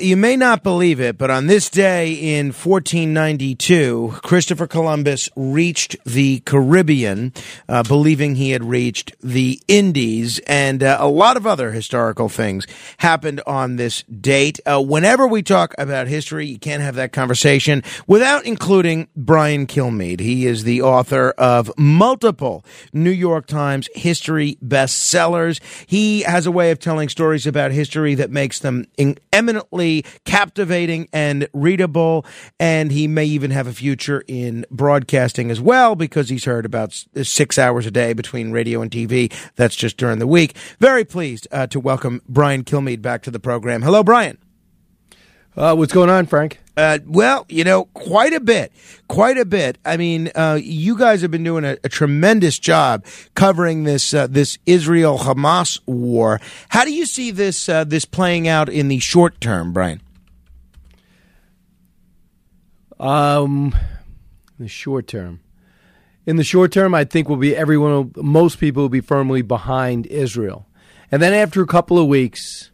You may not believe it, but on this day in 1492, Christopher Columbus reached the Caribbean, uh, believing he had reached the Indies, and uh, a lot of other historical things happened on this date. Uh, whenever we talk about history, you can't have that conversation without including Brian Kilmeade. He is the author of multiple New York Times history bestsellers. He has a way of telling stories about history that makes them eminently captivating and readable. And he may even have a future in broadcasting as well because he's heard about six hours a day between radio and TV. That's just during the week. Very pleased uh, to welcome Brian Kilmeade back to the program. Hello, Brian. Uh, what's going on, Frank? Uh, well, you know, quite a bit, quite a bit. I mean, uh, you guys have been doing a, a tremendous job covering this uh, this Israel Hamas war. How do you see this uh, this playing out in the short term, Brian? Um, the short term. In the short term, I think will be everyone. Most people will be firmly behind Israel, and then after a couple of weeks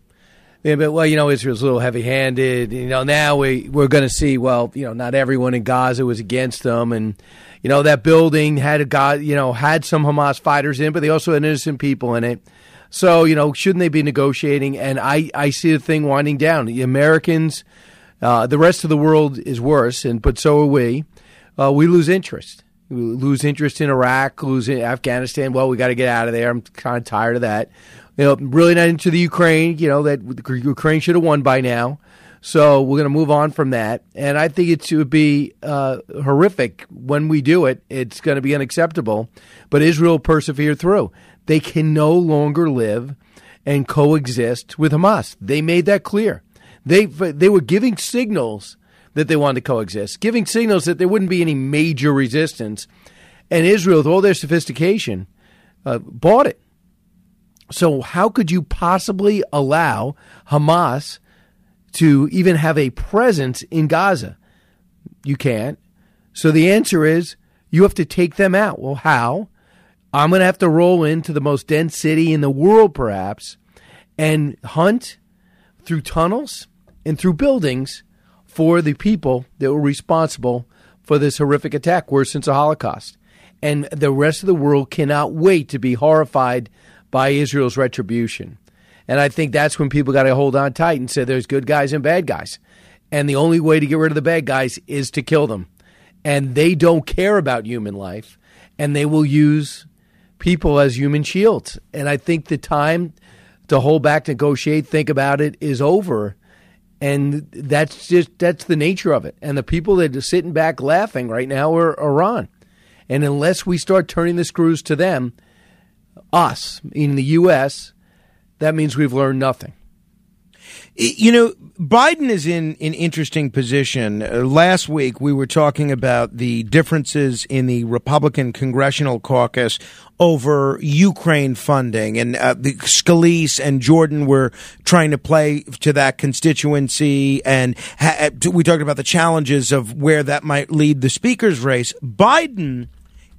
yeah, but well, you know, Israel's a little heavy-handed. You know, now we we're going to see. Well, you know, not everyone in Gaza was against them, and you know that building had a god, you know, had some Hamas fighters in, but they also had innocent people in it. So you know, shouldn't they be negotiating? And I I see the thing winding down. The Americans, uh, the rest of the world is worse, and but so are we. Uh, we lose interest. We lose interest in Iraq, lose in Afghanistan. Well, we got to get out of there. I'm kind of tired of that you know, really not into the Ukraine. You know that Ukraine should have won by now. So we're going to move on from that, and I think it would be uh, horrific when we do it. It's going to be unacceptable, but Israel persevered through. They can no longer live and coexist with Hamas. They made that clear. They they were giving signals that they wanted to coexist, giving signals that there wouldn't be any major resistance, and Israel, with all their sophistication, uh, bought it. So, how could you possibly allow Hamas to even have a presence in Gaza? You can't. So, the answer is you have to take them out. Well, how? I'm going to have to roll into the most dense city in the world, perhaps, and hunt through tunnels and through buildings for the people that were responsible for this horrific attack, worse since the Holocaust. And the rest of the world cannot wait to be horrified by Israel's retribution. And I think that's when people got to hold on tight and say there's good guys and bad guys. And the only way to get rid of the bad guys is to kill them. And they don't care about human life, and they will use people as human shields. And I think the time to hold back, negotiate, think about it is over. And that's just that's the nature of it. And the people that are sitting back laughing right now are Iran. And unless we start turning the screws to them, us in the U.S., that means we've learned nothing. You know, Biden is in an interesting position. Uh, last week, we were talking about the differences in the Republican Congressional Caucus over Ukraine funding, and uh, Scalise and Jordan were trying to play to that constituency, and ha- we talked about the challenges of where that might lead the speaker's race. Biden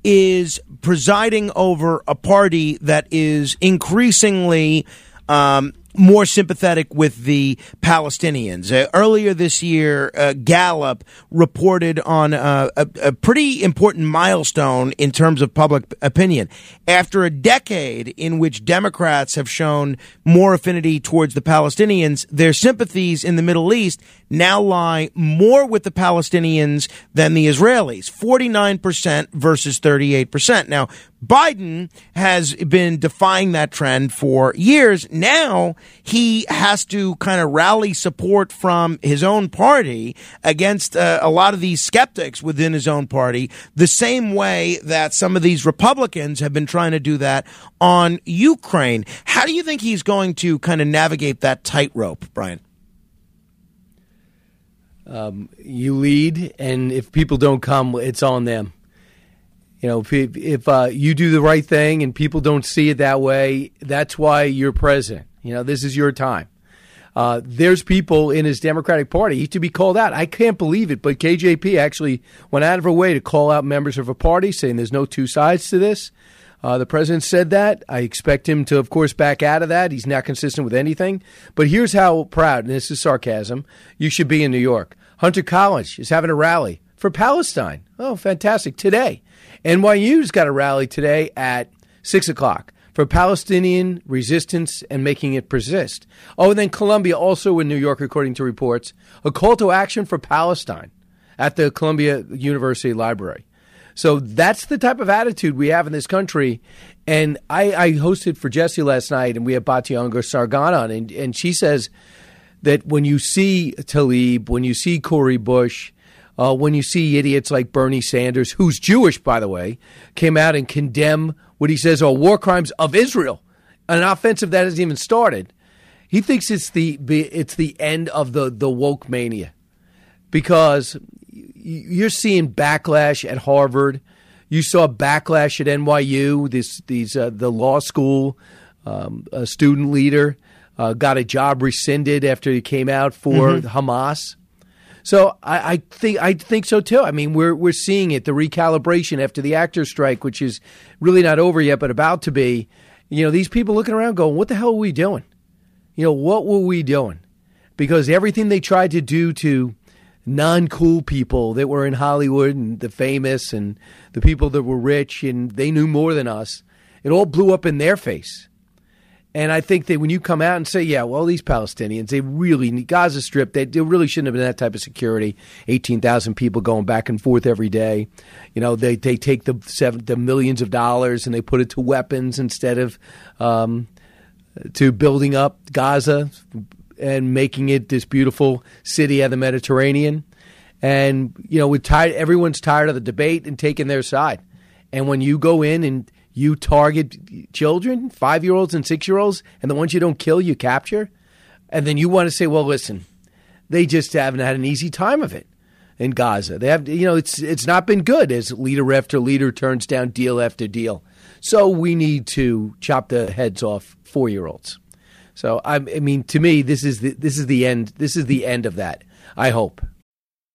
is presiding over a party that is increasingly um, more sympathetic with the Palestinians. Uh, earlier this year, uh, Gallup reported on uh, a, a, pretty important milestone in terms of public opinion. After a decade in which Democrats have shown more affinity towards the Palestinians, their sympathies in the Middle East now lie more with the Palestinians than the Israelis 49% versus 38%. Now, Biden has been defying that trend for years. Now he has to kind of rally support from his own party against uh, a lot of these skeptics within his own party, the same way that some of these Republicans have been trying to do that on Ukraine. How do you think he's going to kind of navigate that tightrope, Brian? Um, you lead, and if people don't come, it's on them. You know, if, if uh, you do the right thing and people don't see it that way, that's why you're president. You know, this is your time. Uh, there's people in his Democratic Party to be called out. I can't believe it, but KJP actually went out of her way to call out members of a party, saying there's no two sides to this. Uh, the president said that. I expect him to, of course, back out of that. He's not consistent with anything. But here's how proud, and this is sarcasm, you should be in New York. Hunter College is having a rally for Palestine. Oh, fantastic. Today. NYU's got a rally today at 6 o'clock for Palestinian resistance and making it persist. Oh, and then Columbia, also in New York, according to reports, a call to action for Palestine at the Columbia University Library. So that's the type of attitude we have in this country. And I, I hosted for Jesse last night, and we had Batya Ungar-Sargon on, and, and she says that when you see Tlaib, when you see Cori Bush, uh, when you see idiots like Bernie Sanders, who's Jewish, by the way, came out and condemn what he says are war crimes of Israel, an offensive that hasn't even started. He thinks it's the it's the end of the the woke mania because you're seeing backlash at Harvard. You saw backlash at NYU. This these uh, the law school um, student leader uh, got a job rescinded after he came out for mm-hmm. Hamas. So I, I, think I think so too. I mean, we're we're seeing it the recalibration after the actors' strike, which is really not over yet, but about to be. You know, these people looking around going, "What the hell are we doing? You know, what were we doing?" Because everything they tried to do to non cool people that were in Hollywood and the famous and the people that were rich and they knew more than us. It all blew up in their face. And I think that when you come out and say, yeah, well, these Palestinians, they really, need Gaza Strip, they, they really shouldn't have been that type of security. 18,000 people going back and forth every day. You know, they, they take the, seven, the millions of dollars and they put it to weapons instead of um, to building up Gaza, and making it this beautiful city of the Mediterranean. And you know, we're tired. Everyone's tired of the debate and taking their side. And when you go in and you target children, five year olds and six year olds, and the ones you don't kill, you capture, and then you want to say, "Well, listen, they just haven't had an easy time of it." in Gaza. They have, you know, it's it's not been good as leader after leader turns down deal after deal. So we need to chop the heads off four year olds. So I, I mean, to me, this is the, this is the end. This is the end of that. I hope.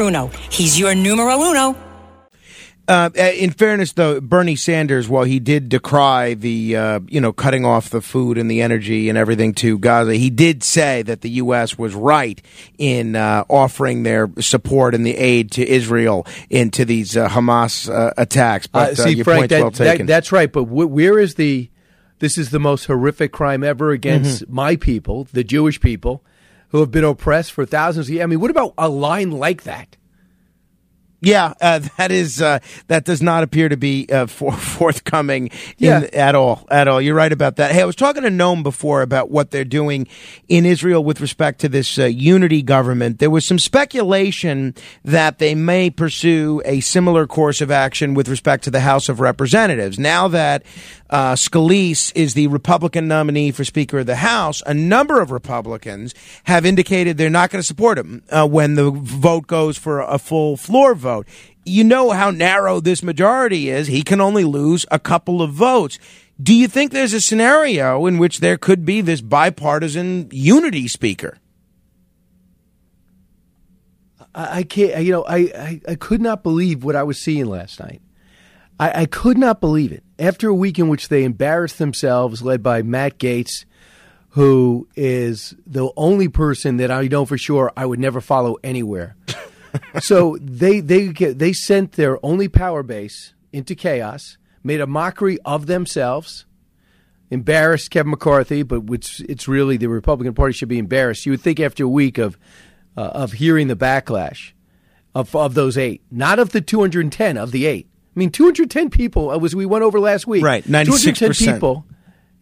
Bruno. He's your numero uno. Uh, in fairness, though, Bernie Sanders, while he did decry the, uh, you know, cutting off the food and the energy and everything to Gaza, he did say that the U.S. was right in uh, offering their support and the aid to Israel into these uh, Hamas uh, attacks. But uh, see, your Frank, point's that, well taken. That, that's right. But wh- where is the? This is the most horrific crime ever against mm-hmm. my people, the Jewish people who have been oppressed for thousands of years. I mean, what about a line like that? Yeah, uh, that is uh, that does not appear to be uh, for, forthcoming in, yeah. at all. At all, you're right about that. Hey, I was talking to Nome before about what they're doing in Israel with respect to this uh, unity government. There was some speculation that they may pursue a similar course of action with respect to the House of Representatives. Now that uh, Scalise is the Republican nominee for Speaker of the House, a number of Republicans have indicated they're not going to support him uh, when the vote goes for a full floor vote. You know how narrow this majority is. He can only lose a couple of votes. Do you think there's a scenario in which there could be this bipartisan unity speaker? I, can't, you know, I, I, I, could not believe what I was seeing last night. I, I could not believe it. After a week in which they embarrassed themselves, led by Matt Gaetz, who is the only person that I know for sure I would never follow anywhere. so they they they sent their only power base into chaos made a mockery of themselves, embarrassed Kevin McCarthy, but it's, it's really the Republican Party should be embarrassed. You would think after a week of, uh, of hearing the backlash of, of those eight, not of the 210, of the eight. I mean, 210 people, as we went over last week. Right, 96%. 210 people,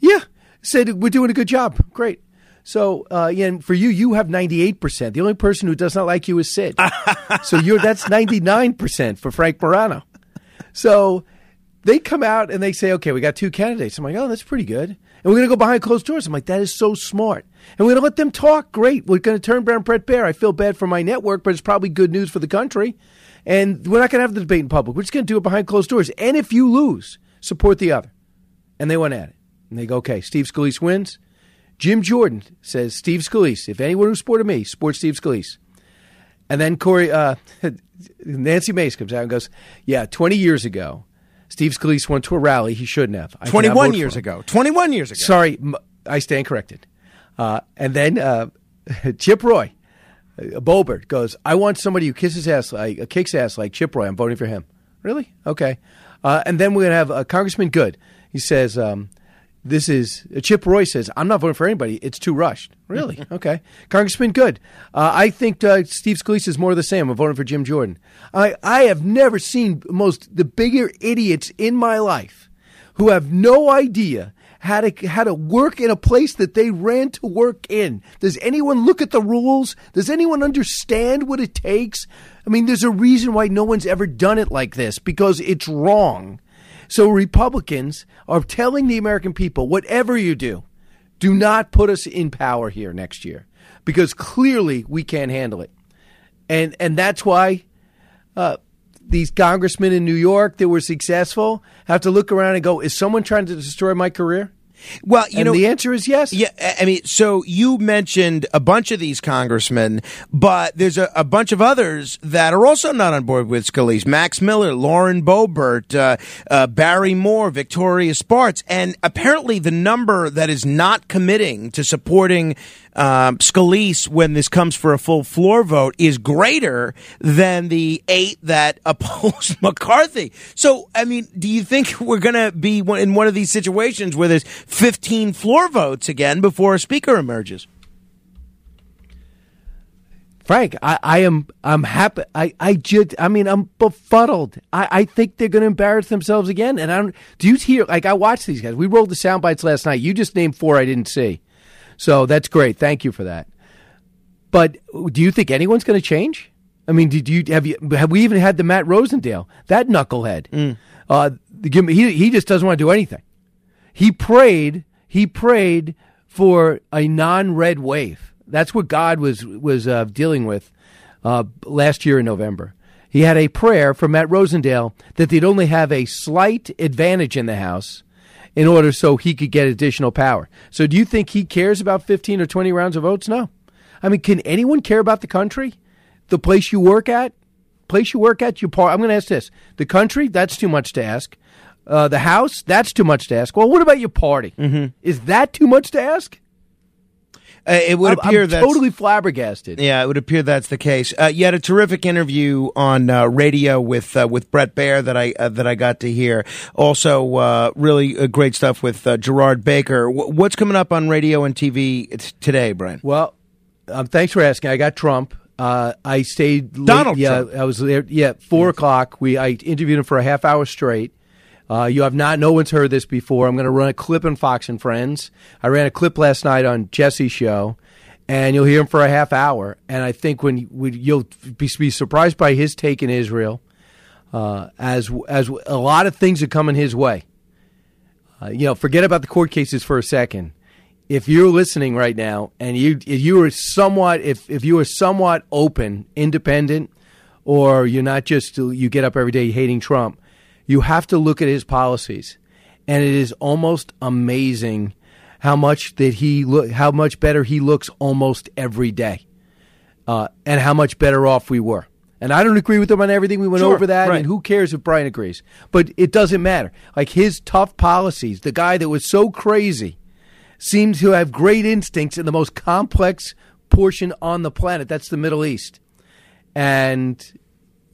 yeah, said we're doing a good job. Great. So, uh, yeah, and for you, you have 98%. The only person who does not like you is Sid. so you're that's 99% for Frank Morano. So they come out and they say, okay, we got two candidates. I'm like, oh, that's pretty good. And we're going to go behind closed doors. I'm like, that is so smart. And we're going to let them talk. Great. We're going to turn Brown Bret Baier. I feel bad for my network, but it's probably good news for the country. And we're not going to have the debate in public. We're just going to do it behind closed doors. And if you lose, support the other. And they went at it. And they go, okay, Steve Scalise wins. Jim Jordan says, Steve Scalise, if anyone who supported me, support Steve Scalise. And then Corey, uh, Nancy Mace comes out and goes, yeah, 20 years ago, Steve Scalise went to a rally he shouldn't have. I 21 years ago. 21 years ago. Sorry, I stand corrected. Uh, and then uh, Chip Roy, uh, Boebert goes, I want somebody who kisses ass like uh, kicks ass like Chip Roy. I'm voting for him. Really? Okay. Uh, and then we're gonna have uh, Congressman Good. He says, um, "This is uh, Chip Roy says I'm not voting for anybody. It's too rushed." Really? okay. Congressman Good. Uh, I think uh, Steve Scalise is more of the same. I'm voting for Jim Jordan. I I have never seen most the bigger idiots in my life who have no idea how to how to work in a place that they ran to work in. Does anyone look at the rules? Does anyone understand what it takes? I mean, there's a reason why no one's ever done it like this because it's wrong. So Republicans are telling the American people, whatever you do, do not put us in power here next year because clearly we can't handle it. And and that's why uh, these congressmen in New York that were successful have to look around and go, is someone trying to destroy my career? Well, you and know, the answer is yes. Yeah, I mean, so you mentioned a bunch of these congressmen, but there's a, a bunch of others that are also not on board with Scalise. Max Miller, Lauren Boebert, uh, uh, Barry Moore, Victoria Spartz, and apparently the number that is not committing to supporting um, Scalise when this comes for a full floor vote is greater than the eight that oppose McCarthy. So, I mean, do you think we're going to be in one of these situations where there's 15 floor votes again before a speaker emerges? Frank, I, I am I'm happy. I, I just I mean I'm befuddled. I, I think they're going to embarrass themselves again. And I don't. Do you hear? Like I watched these guys. We rolled the sound bites last night. You just named four I didn't see, so that's great. Thank you for that. But do you think anyone's going to change? I mean, did you have you have we even had the Matt Rosendale that knucklehead? Uh, give me- he he just doesn't want to do anything. He prayed. He prayed for a non-red wave. That's what God was was uh, dealing with uh, last year in November. He had a prayer for Matt Rosendale that they'd only have a slight advantage in the House in order so he could get additional power. So, do you think he cares about fifteen or twenty rounds of votes? No. I mean, can anyone care about the country, the place you work at, place you work at? Your part. I'm going to ask this: the country? That's too much to ask. Uh, the House? That's too much to ask. Well, what about your party? Mm-hmm. Is that too much to ask? Uh, it would I'm- appear I'm that totally flabbergasted. Yeah, it would appear that's the case. Uh, you had a terrific interview on uh, radio with uh, with Bret Baier that I uh, that I got to hear. Also, uh, really uh, great stuff with uh, Gerard Baker. W- what's coming up on radio and TV t- today, Brian? Well, um, thanks for asking. I got Trump. Uh, I stayed. Late, Donald yeah, Trump. I was there. Yeah, four o'clock. We I interviewed him for a half hour straight. Uh, you have not. No one's heard this before. I'm going to run a clip on Fox and Friends. I ran a clip last night on Jesse's show, and you'll hear him for a half hour. And I think when, you'll be, be surprised by his take in Israel, uh, as as a lot of things are coming his way. Uh, you know, forget about the court cases for a second. If you're listening right now and you if you are somewhat if if you are somewhat open, independent, or you're not just you get up every day hating Trump, you have to look at his policies, and it is almost amazing how much that he look how much better he looks almost every day, uh, and how much better off we were. And I don't agree with him on everything. We went Sure, over that, right. and who cares if Brian agrees? But it doesn't matter. Like his tough policies, the guy that was so crazy seems to have great instincts in the most complex portion on the planet. That's the Middle East. And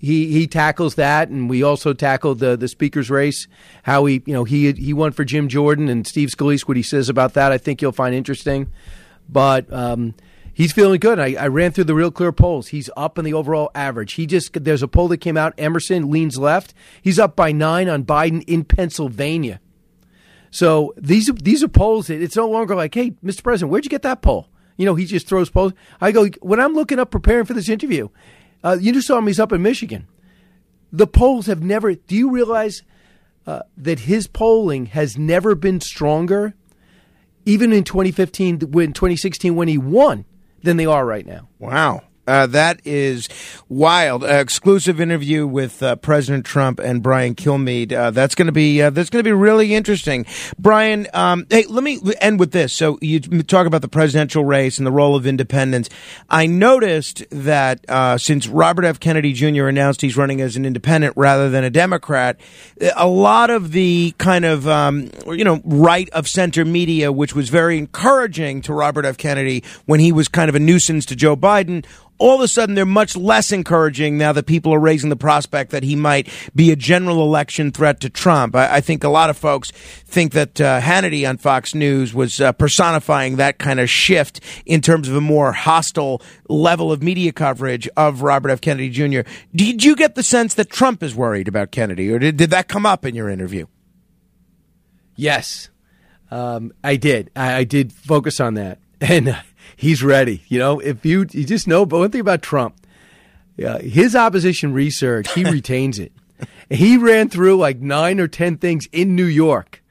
he he tackles that, and we also tackled the the speaker's race. How he you know he he won for Jim Jordan and Steve Scalise. What he says about that, I think you'll find interesting. But um, he's feeling good. I, I ran through the real clear polls. He's up in the overall average. He just there's a poll that came out. Emerson leans left. He's up by nine on Biden in Pennsylvania. So these these are polls. That it's no longer like, hey, Mr. President, where'd you get that poll? You know, he just throws polls. I go when I'm looking up preparing for this interview. Uh, you just saw him. He's up in Michigan. The polls have never. Do you realize uh, that his polling has never been stronger, even in 2015, when 2016, when he won, than they are right now? Wow. Uh, that is wild. Uh, exclusive interview with uh, President Trump and Brian Kilmeade. Uh, that's going to be uh, that's going to be really interesting. Brian, um, hey, let me end with this. So you talk about the presidential race and the role of independents. I noticed that uh, since Robert F. Kennedy Jr. announced he's running as an independent rather than a Democrat, a lot of the kind of um, you know right of center media, which was very encouraging to Robert F. Kennedy when he was kind of a nuisance to Joe Biden all of a sudden they're much less encouraging now that people are raising the prospect that he might be a general election threat to Trump. I, I think a lot of folks think that uh, Hannity on Fox News was uh, personifying that kind of shift in terms of a more hostile level of media coverage of Robert F. Kennedy Jr. Did you get the sense that Trump is worried about Kennedy, or did, did that come up in your interview? Yes, um, I did. I, I did focus on that. And he's ready. You know, if you you just know, but one thing about Trump, uh, his opposition research, he retains it. He ran through like nine or ten things in New York.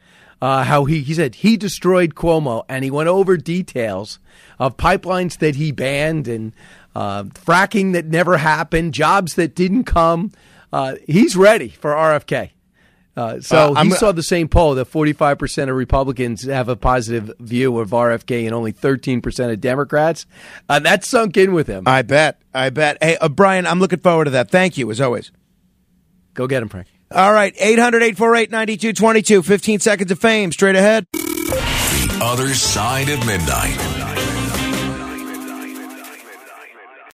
Uh, how he he said he destroyed Cuomo, and he went over details of pipelines that he banned and uh, fracking that never happened, jobs that didn't come. Uh, he's ready for RFK. Uh, so uh, he saw the same poll that 45% of Republicans have a positive view of RFK and only 13% of Democrats. Uh, that sunk in with him. I bet. I bet. Hey, uh, Brian, I'm looking forward to that. Thank you, as always. Go get him, Frank. All right, 800 848 9222. 15 seconds of fame straight ahead. The other side of midnight.